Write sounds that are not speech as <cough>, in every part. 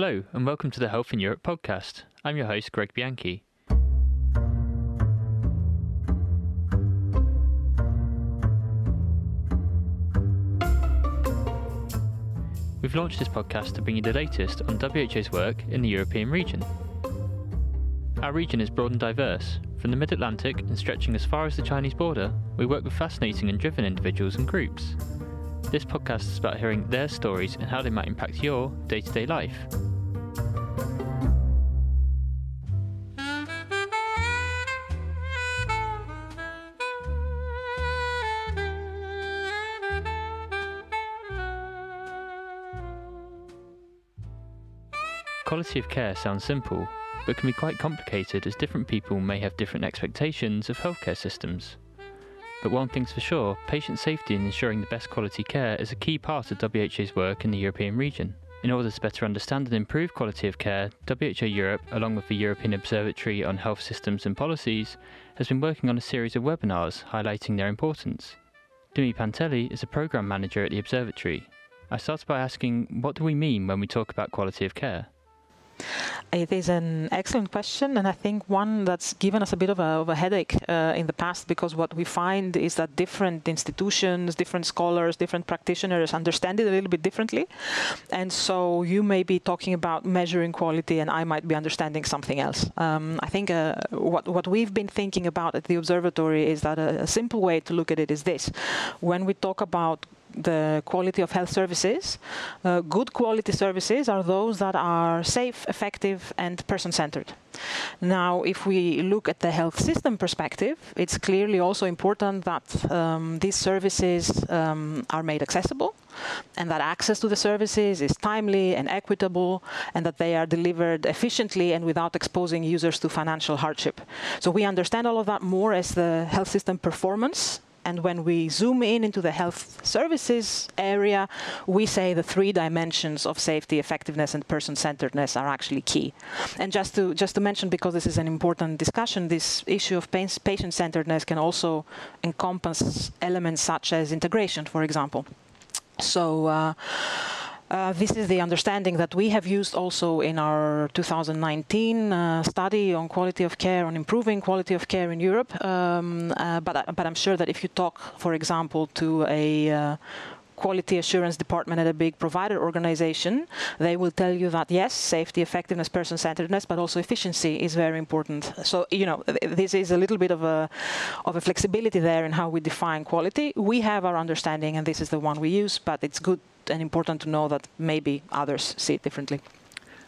Hello, and welcome to the Health in Europe podcast. I'm your host, Greg Bianchi. We've launched this podcast to bring you the latest on WHO's work in the European region. Our region is broad and diverse. From the mid Atlantic and stretching as far as the Chinese border, we work with fascinating and driven individuals and groups. This podcast is about hearing their stories and how they might impact your day to day life. Quality of care sounds simple, but can be quite complicated as different people may have different expectations of healthcare systems. But one thing's for sure patient safety and ensuring the best quality care is a key part of WHO's work in the European region. In order to better understand and improve quality of care, WHO Europe, along with the European Observatory on Health Systems and Policies, has been working on a series of webinars highlighting their importance. Dimi Panteli is a program manager at the observatory. I started by asking what do we mean when we talk about quality of care? It is an excellent question, and I think one that's given us a bit of a, of a headache uh, in the past because what we find is that different institutions, different scholars, different practitioners understand it a little bit differently. And so you may be talking about measuring quality, and I might be understanding something else. Um, I think uh, what, what we've been thinking about at the observatory is that a, a simple way to look at it is this when we talk about the quality of health services. Uh, good quality services are those that are safe, effective, and person centered. Now, if we look at the health system perspective, it's clearly also important that um, these services um, are made accessible and that access to the services is timely and equitable and that they are delivered efficiently and without exposing users to financial hardship. So we understand all of that more as the health system performance and when we zoom in into the health services area, we say the three dimensions of safety, effectiveness, and person-centeredness are actually key. And just to just to mention, because this is an important discussion, this issue of patient-centeredness can also encompass elements such as integration, for example. So. Uh, uh, this is the understanding that we have used also in our 2019 uh, study on quality of care, on improving quality of care in Europe. Um, uh, but, but I'm sure that if you talk, for example, to a uh, quality assurance department at a big provider organization, they will tell you that yes, safety, effectiveness, person-centeredness, but also efficiency is very important. So you know, this is a little bit of a of a flexibility there in how we define quality. We have our understanding, and this is the one we use. But it's good and important to know that maybe others see it differently.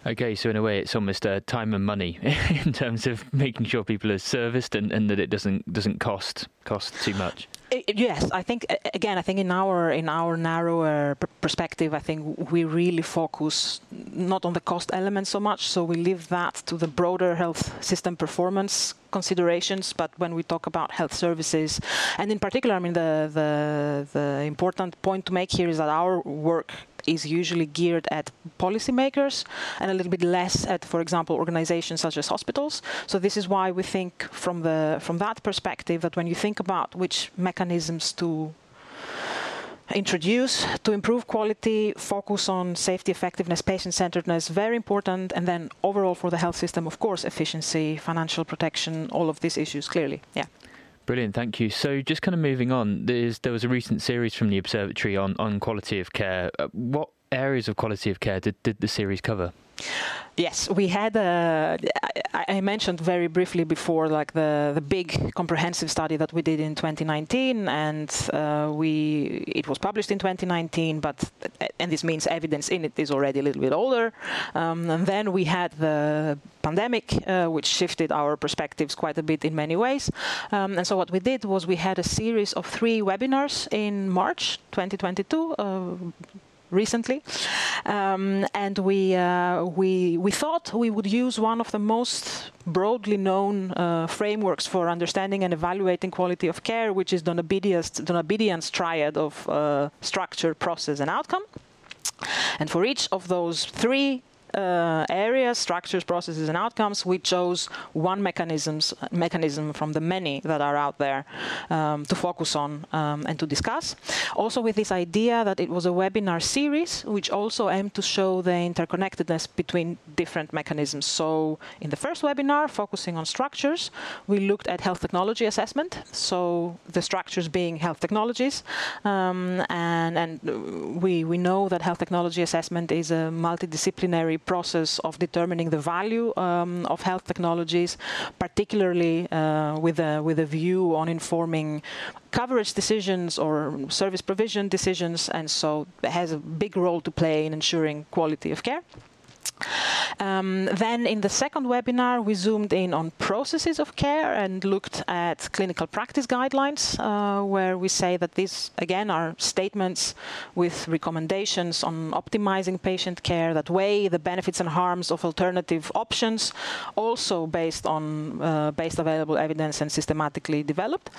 Okay, so in a way, it's almost uh, time and money <laughs> in terms of making sure people are serviced and, and that it doesn't doesn't cost cost too much. Yes, I think again, I think in our in our narrower perspective, I think we really focus not on the cost element so much. So we leave that to the broader health system performance considerations. But when we talk about health services, and in particular, I mean the the the important point to make here is that our work is usually geared at policymakers and a little bit less at, for example, organizations such as hospitals. So this is why we think from the from that perspective that when you think about which mechanisms to introduce to improve quality, focus on safety, effectiveness, patient centeredness, very important. And then overall for the health system, of course, efficiency, financial protection, all of these issues clearly. Yeah. Brilliant, thank you. So, just kind of moving on, there was a recent series from the Observatory on, on quality of care. Uh, what areas of quality of care did, did the series cover? Yes, we had. I mentioned very briefly before, like the the big comprehensive study that we did in 2019, and uh, we it was published in 2019. But and this means evidence in it is already a little bit older. Um, and then we had the pandemic, uh, which shifted our perspectives quite a bit in many ways. Um, and so what we did was we had a series of three webinars in March 2022. Recently, um, and we uh, we we thought we would use one of the most broadly known uh, frameworks for understanding and evaluating quality of care, which is Donabedian's triad of uh, structure, process, and outcome. And for each of those three uh, areas, structures, processes, and outcomes, we chose one mechanisms, mechanism from the many that are out there um, to focus on um, and to discuss. Also with this idea that it was a webinar series, which also aimed to show the interconnectedness between different mechanisms. So in the first webinar, focusing on structures, we looked at health technology assessment, so the structures being health technologies, um, and, and we, we know that health technology assessment is a multidisciplinary process of determining the value um, of health technologies, particularly uh, with, a, with a view on informing coverage decisions or service provision decisions, and so has a big role to play in ensuring quality of care. Um, then in the second webinar, we zoomed in on processes of care and looked at clinical practice guidelines, uh, where we say that these, again, are statements with recommendations on optimizing patient care that weigh the benefits and harms of alternative options, also based on uh, based available evidence and systematically developed.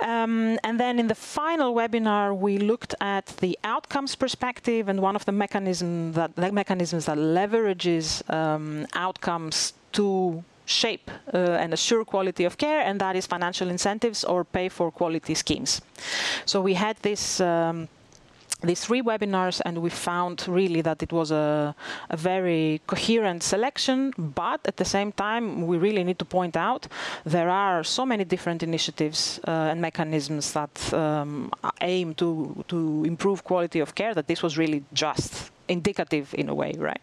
Um, and then in the final webinar, we looked at the outcomes perspective and one of the mechanisms that, the mechanisms that leverages um, outcomes to shape uh, and assure quality of care, and that is financial incentives or pay for quality schemes. So we had this. Um, these three webinars and we found really that it was a, a, very coherent selection but at the same time we really need to point out there are so many different initiatives uh, and mechanisms that um, aim to, to improve quality of care that this was really just indicative in a way, right?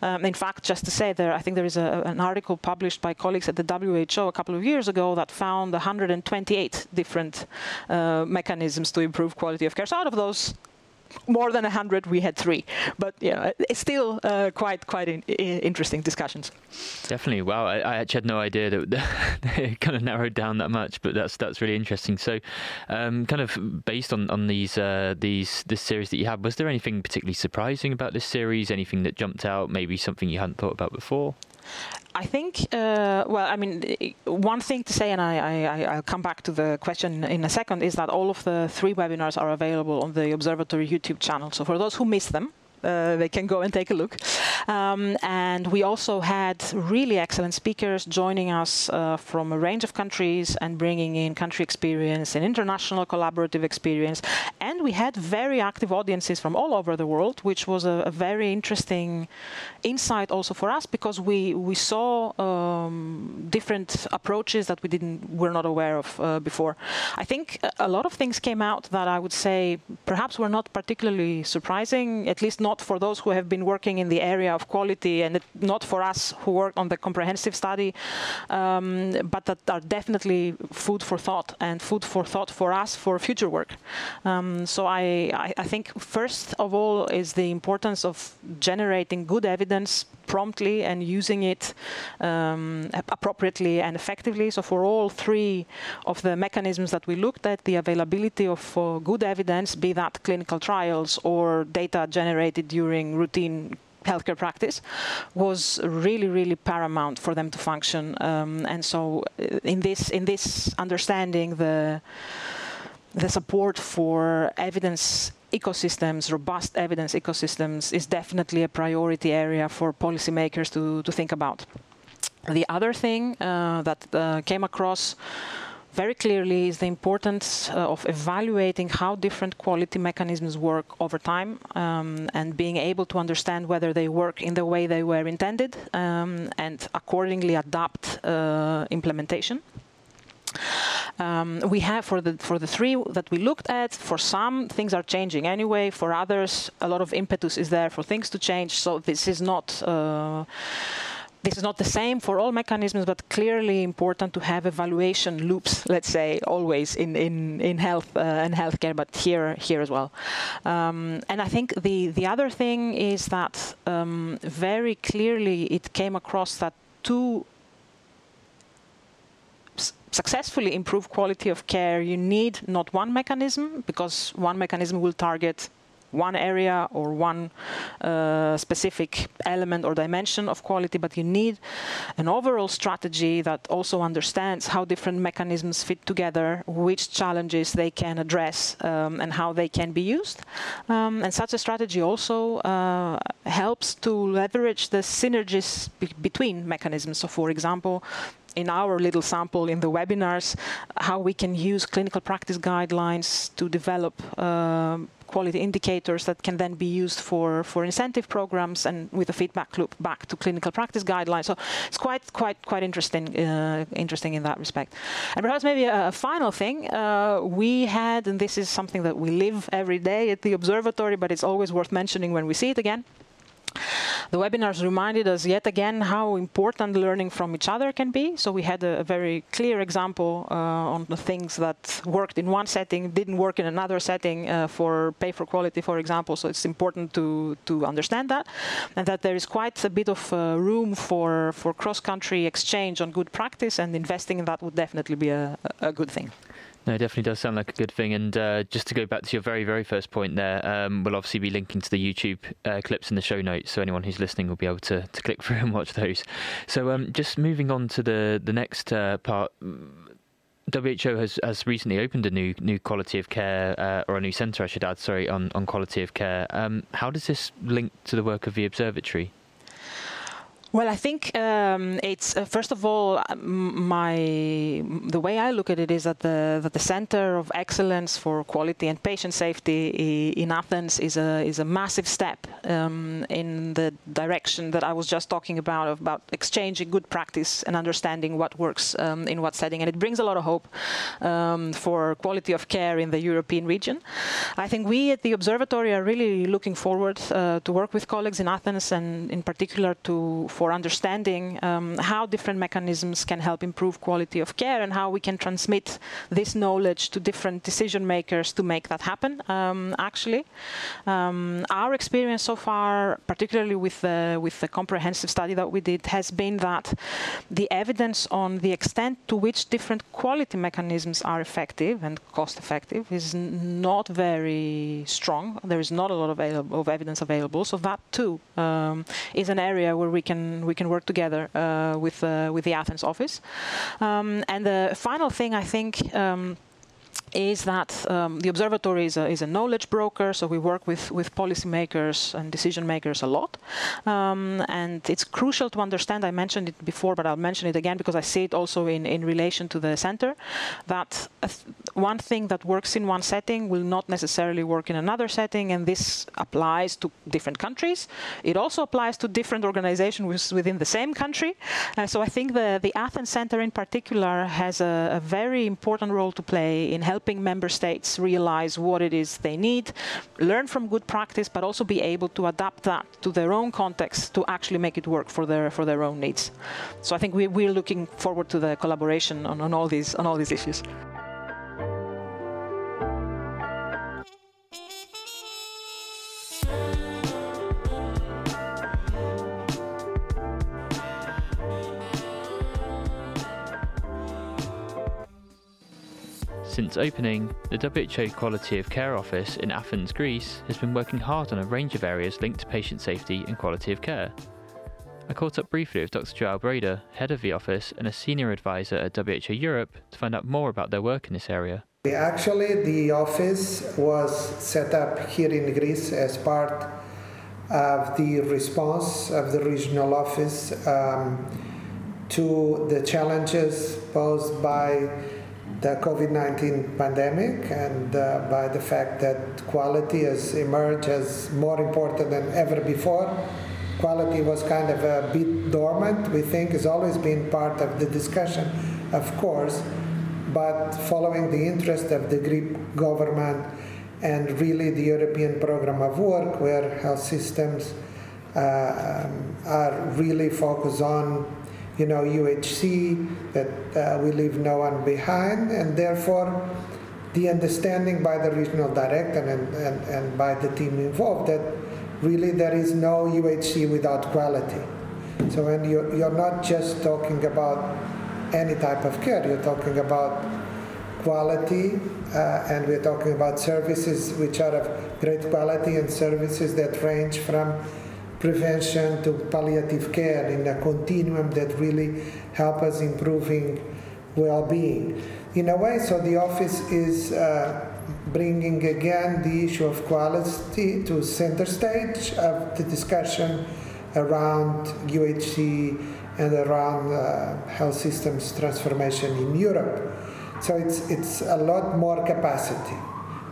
Um, in fact, just to say there, I think there is a, an article published by colleagues at the WHO a couple of years ago that found 128 different uh, mechanisms to improve quality of care. So out of those, more than 100 we had three. But know it's still uh, quite quite in, in interesting discussions. Definitely. Wow I, I, actually had no idea <laughs> that it kind of narrowed down that much but that's that's really interesting. So um, kind of based on on these uh, these this series that you had was there anything particularly surprising about this series? Anything that jumped out? Maybe something you hadn't thought about before I think, uh, well, I mean, one thing to say, and I, will come back to the question in a second, is that all of the three webinars are available on the Observatory YouTube channel. So for those who miss them, uh, they can go and take a look. Um, and we also had really excellent speakers joining us uh, from a range of countries and bringing in country experience and international collaborative experience. And we had very active audiences from all over the world, which was a, a very interesting insight also for us because we we saw um, different approaches that we didn't were not aware of uh, before. I think a lot of things came out that I would say perhaps were not particularly surprising, at least not not for those who have been working in the area of quality and not for us who work on the comprehensive study, um, but that are definitely food for thought and food for thought for us for future work. Um, so I, I, I think first of all is the importance of generating good evidence promptly and using it um, appropriately and effectively. So for all three of the mechanisms that we looked at, the availability of uh, good evidence, be that clinical trials or data generated during routine healthcare practice was really really paramount for them to function. Um, and so uh, in this in this understanding the the support for evidence ecosystems robust evidence ecosystems is definitely a priority area for policymakers to to think about. The other thing uh, that uh, came across very clearly is the importance uh, of evaluating how different quality mechanisms work over time um, and being able to understand whether they work in the way they were intended um, and accordingly adapt uh, implementation. Um, we have for the for the three that we looked at. For some, things are changing anyway. For others, a lot of impetus is there for things to change. So this is not. Uh, this is not the same for all mechanisms, but clearly important to have evaluation loops, let's say, always in, in, in health uh, and healthcare, but here, here as well. Um, and I think the, the other thing is that um, very clearly it came across that to successfully improve quality of care, you need not one mechanism, because one mechanism will target one area or one uh, specific element or dimension of quality, but you need an overall strategy that also understands how different mechanisms fit together, which challenges they can address, um, and how they can be used. Um, and such a strategy also uh, helps to leverage the synergies be between mechanisms. So, for example, in our little sample in the webinars, how we can use clinical practice guidelines to develop um, quality indicators that can then be used for, for incentive programs and with a feedback loop back to clinical practice guidelines. So it's quite quite quite interesting uh, interesting in that respect. And perhaps maybe a, a final thing uh, we had, and this is something that we live every day at the observatory, but it's always worth mentioning when we see it again. The webinars reminded us yet again how important learning from each other can be. So we had a, a very clear example uh, on the things that worked in one setting, didn't work in another setting uh, for pay for quality, for example. So it's important to, to understand that and that there is quite a bit of uh, room for, for cross-country exchange on good practice and investing in that would definitely be a, a good thing. No, it definitely does sound like a good thing. And uh, just to go back to your very, very first point there, um, we'll obviously be linking to the YouTube uh, clips in the show notes, so anyone who's listening will be able to, to click <laughs> through and watch those. So, um, just moving on to the the next uh, part. WHO has, has recently opened a new new quality of care uh, or a new centre, I should add, sorry, on, on quality of care. Um, how does this link to the work of the observatory? Well, I think um, it's uh, first of all my the way I look at it is that the that the center of excellence for quality and patient safety in Athens is a is a massive step um, in the direction that I was just talking about about exchanging good practice and understanding what works um, in what setting, and it brings a lot of hope um, for quality of care in the European region. I think we at the observatory are really looking forward uh, to work with colleagues in Athens and in particular to for understanding um, how different mechanisms can help improve quality of care and how we can transmit this knowledge to different decision makers to make that happen. Um, actually, um, our experience so far, particularly with the with the comprehensive study that we did, has been that the evidence on the extent to which different quality mechanisms are effective and cost effective is not very strong. There is not a lot of, of evidence available. So that too um, is an area where we can we can work together uh, with uh, with the Athens office. Um, and the final thing I think. Um, is that um, the observatory is a, is a, knowledge broker, so we work with, with policymakers and decision makers a lot. Um, and it's crucial to understand, I mentioned it before, but I'll mention it again because I see it also in, in relation to the center, that one thing that works in one setting will not necessarily work in another setting, and this applies to different countries. It also applies to different organizations within the same country. Uh, so I think the, the Athens Center in particular has a, a very important role to play in helping helping member states realize what it is they need, learn from good practice, but also be able to adapt that to their own context to actually make it work for their for their own needs. So I think we, we're looking forward to the collaboration on, on all these on all these issues. Since opening, the WHO Quality of Care Office in Athens, Greece, has been working hard on a range of areas linked to patient safety and quality of care. I caught up briefly with Dr. Joao Breda, head of the office and a senior advisor at WHO Europe, to find out more about their work in this area. Actually, the office was set up here in Greece as part of the response of the regional office um, to the challenges posed by the COVID 19 pandemic and uh, by the fact that quality has emerged as more important than ever before. Quality was kind of a bit dormant, we think, has always been part of the discussion, of course, but following the interest of the Greek government and really the European program of work, where health systems uh, um, are really focused on you know, UHC, that uh, we leave no one behind, and therefore the understanding by the regional director and, and, and by the team involved that really there is no UHC without quality. So when you're, you're not just talking about any type of care, you're talking about quality, uh, and we're talking about services which are of great quality and services that range from prevention to palliative care in a continuum that really help us improving well-being. In a way, so the office is uh, bringing again the issue of quality to center stage of the discussion around UHC and around uh, health systems transformation in Europe. So it's, it's a lot more capacity.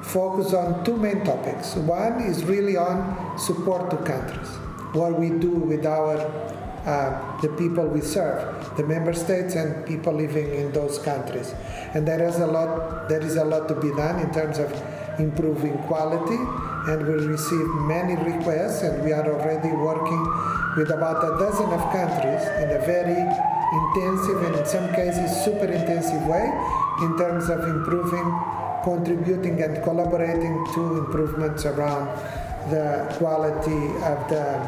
Focus on two main topics. One is really on support to countries, what we do with our uh, the people we serve, the member states and people living in those countries. And there is a lot there is a lot to be done in terms of improving quality and we receive many requests and we are already working with about a dozen of countries in a very intensive and in some cases super intensive way in terms of improving, contributing and collaborating to improvements around the quality of the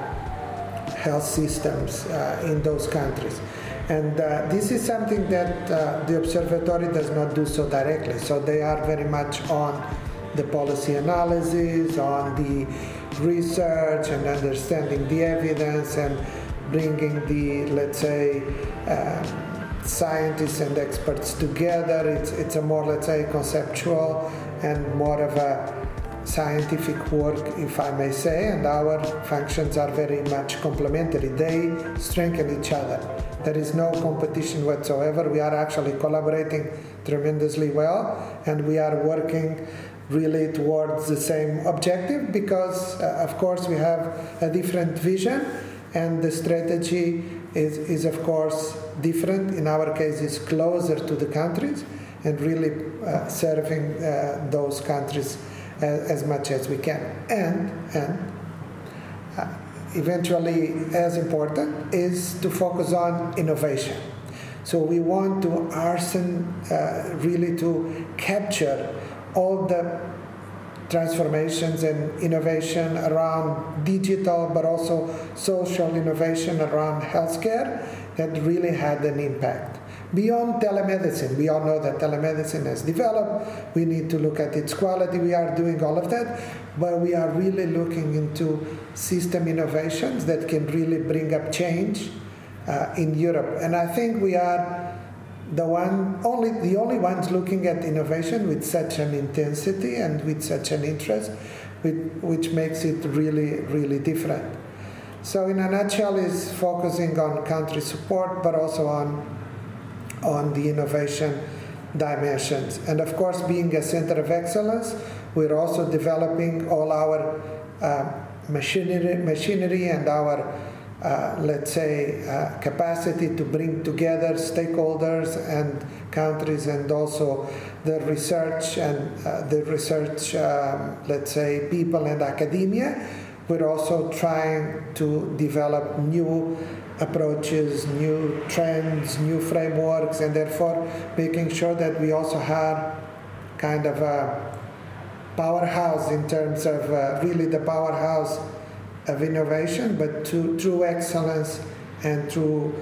health systems uh, in those countries. And uh, this is something that uh, the observatory does not do so directly. So they are very much on the policy analysis, on the research and understanding the evidence and bringing the, let's say, um, scientists and experts together. It's, it's a more, let's say, conceptual and more of a scientific work, if I may say, and our functions are very much complementary. They strengthen each other. There is no competition whatsoever. We are actually collaborating tremendously well, and we are working really towards the same objective because, uh, of course, we have a different vision and the strategy is, is of course, different. In our case, it's closer to the countries and really uh, serving uh, those countries as, as, much as we can. And, and uh, eventually, as important, is to focus on innovation. So we want to arson, uh, really to capture all the transformations and innovation around digital, but also social innovation around healthcare that really had an impact. Beyond telemedicine, we all know that telemedicine has developed. We need to look at its quality. We are doing all of that, but we are really looking into system innovations that can really bring up change uh, in Europe. And I think we are the one only the only ones looking at innovation with such an intensity and with such an interest, which makes it really really different. So in a nutshell, is focusing on country support, but also on on the innovation dimensions. And of course, being a center of excellence, we're also developing all our uh, machinery, machinery and our uh, let's say, uh, capacity to bring together stakeholders and countries and also the research and uh, the research, um, let's say, people and academia. We're also trying to develop new approaches, new trends, new frameworks, and therefore making sure that we also have kind of a powerhouse in terms of uh, really the powerhouse of innovation, but to, through excellence and through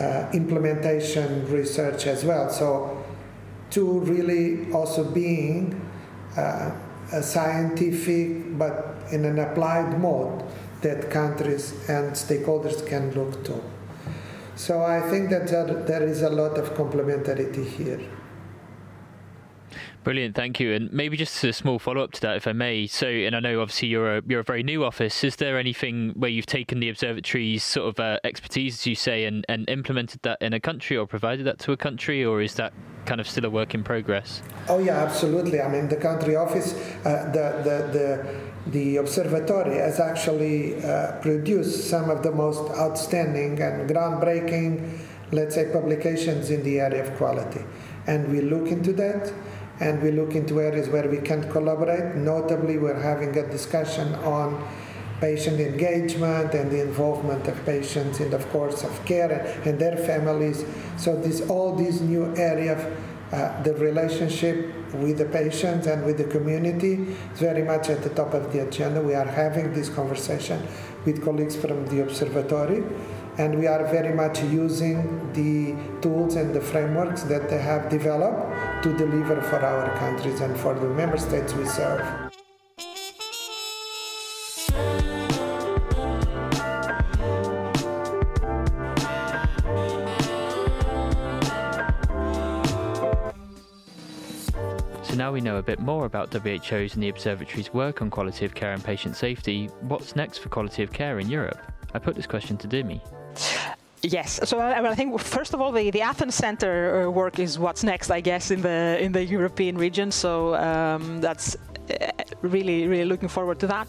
uh, implementation research as well. So, to really also being uh, a scientific but in an applied mode that countries and stakeholders can look to. So, I think that there is a lot of complementarity here. Brilliant, thank you. And maybe just a small follow up to that, if I may. So, and I know obviously you're a you're a very new office. Is there anything where you've taken the observatory's sort of uh, expertise, as you say, and, and implemented that in a country or provided that to a country, or is that kind of still a work in progress? Oh yeah, absolutely. I mean, the country office, uh, the the the the observatory has actually uh, produced some of the most outstanding and groundbreaking, let's say, publications in the area of quality, and we look into that and we look into areas where we can collaborate. Notably, we're having a discussion on patient engagement and the involvement of patients in the course of care and their families. So this all these new areas, uh, the relationship with the patients and with the community is very much at the top of the agenda. We are having this conversation with colleagues from the observatory and we are very much using the tools and the frameworks that they have developed to deliver for our countries and for the member states we serve. So now we know a bit more about WHO's and the Observatory's work on quality of care and patient safety. What's next for quality of care in Europe? I put this question to Dimi. Yes. So I, I, think first of all, the, the Athens Center uh, work is what's next, I guess, in the in the European region. So um, that's uh, really really looking forward to that,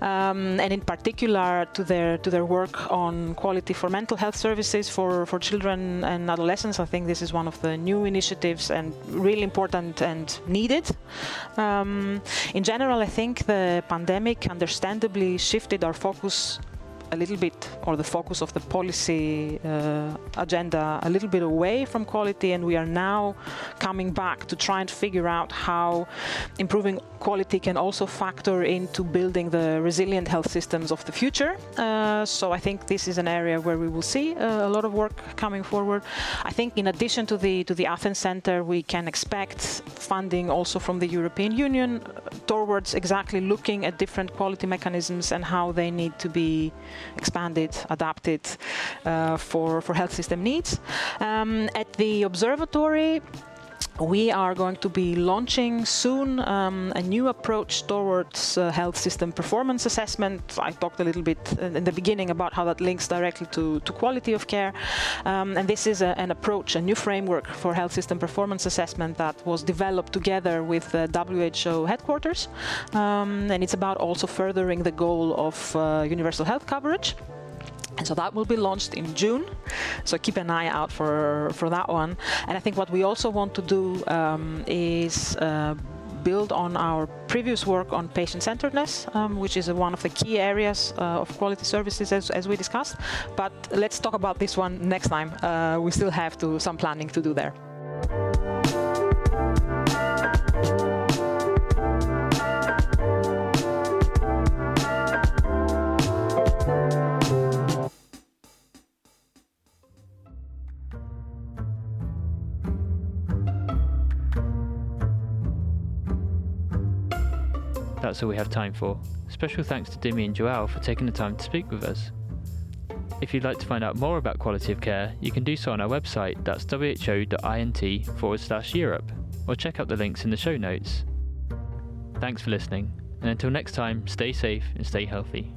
um, and in particular to their to their work on quality for mental health services for for children and adolescents. I think this is one of the new initiatives and really important and needed. Um, in general, I think the pandemic understandably shifted our focus a little bit, or the focus of the policy uh, agenda, a little bit away from quality, and we are now coming back to try and figure out how improving quality can also factor into building the resilient health systems of the future. Uh, so I think this is an area where we will see uh, a lot of work coming forward. I think in addition to the to the Athens Center, we can expect funding also from the European Union towards exactly looking at different quality mechanisms and how they need to be expanded, adapted uh, for, for health system needs. Um, at the observatory, we are going to be launching soon um, a new approach towards uh, health system performance assessment. I talked a little bit in the beginning about how that links directly to, to quality of care. Um, and this is a, an approach, a new framework for health system performance assessment that was developed together with WHO headquarters. Um, and it's about also furthering the goal of uh, universal health coverage. And so that will be launched in June. So keep an eye out for, for that one. And I think what we also want to do um, is uh, build on our previous work on patient-centeredness, um, which is one of the key areas uh, of quality services as, as, we discussed. But let's talk about this one next time. Uh, we still have to some planning to do there. That's all we have time for. Special thanks to Dimi and Joao for taking the time to speak with us. If you'd like to find out more about quality of care, you can do so on our website, that's who.int forward slash Europe, or check out the links in the show notes. Thanks for listening, and until next time, stay safe and stay healthy.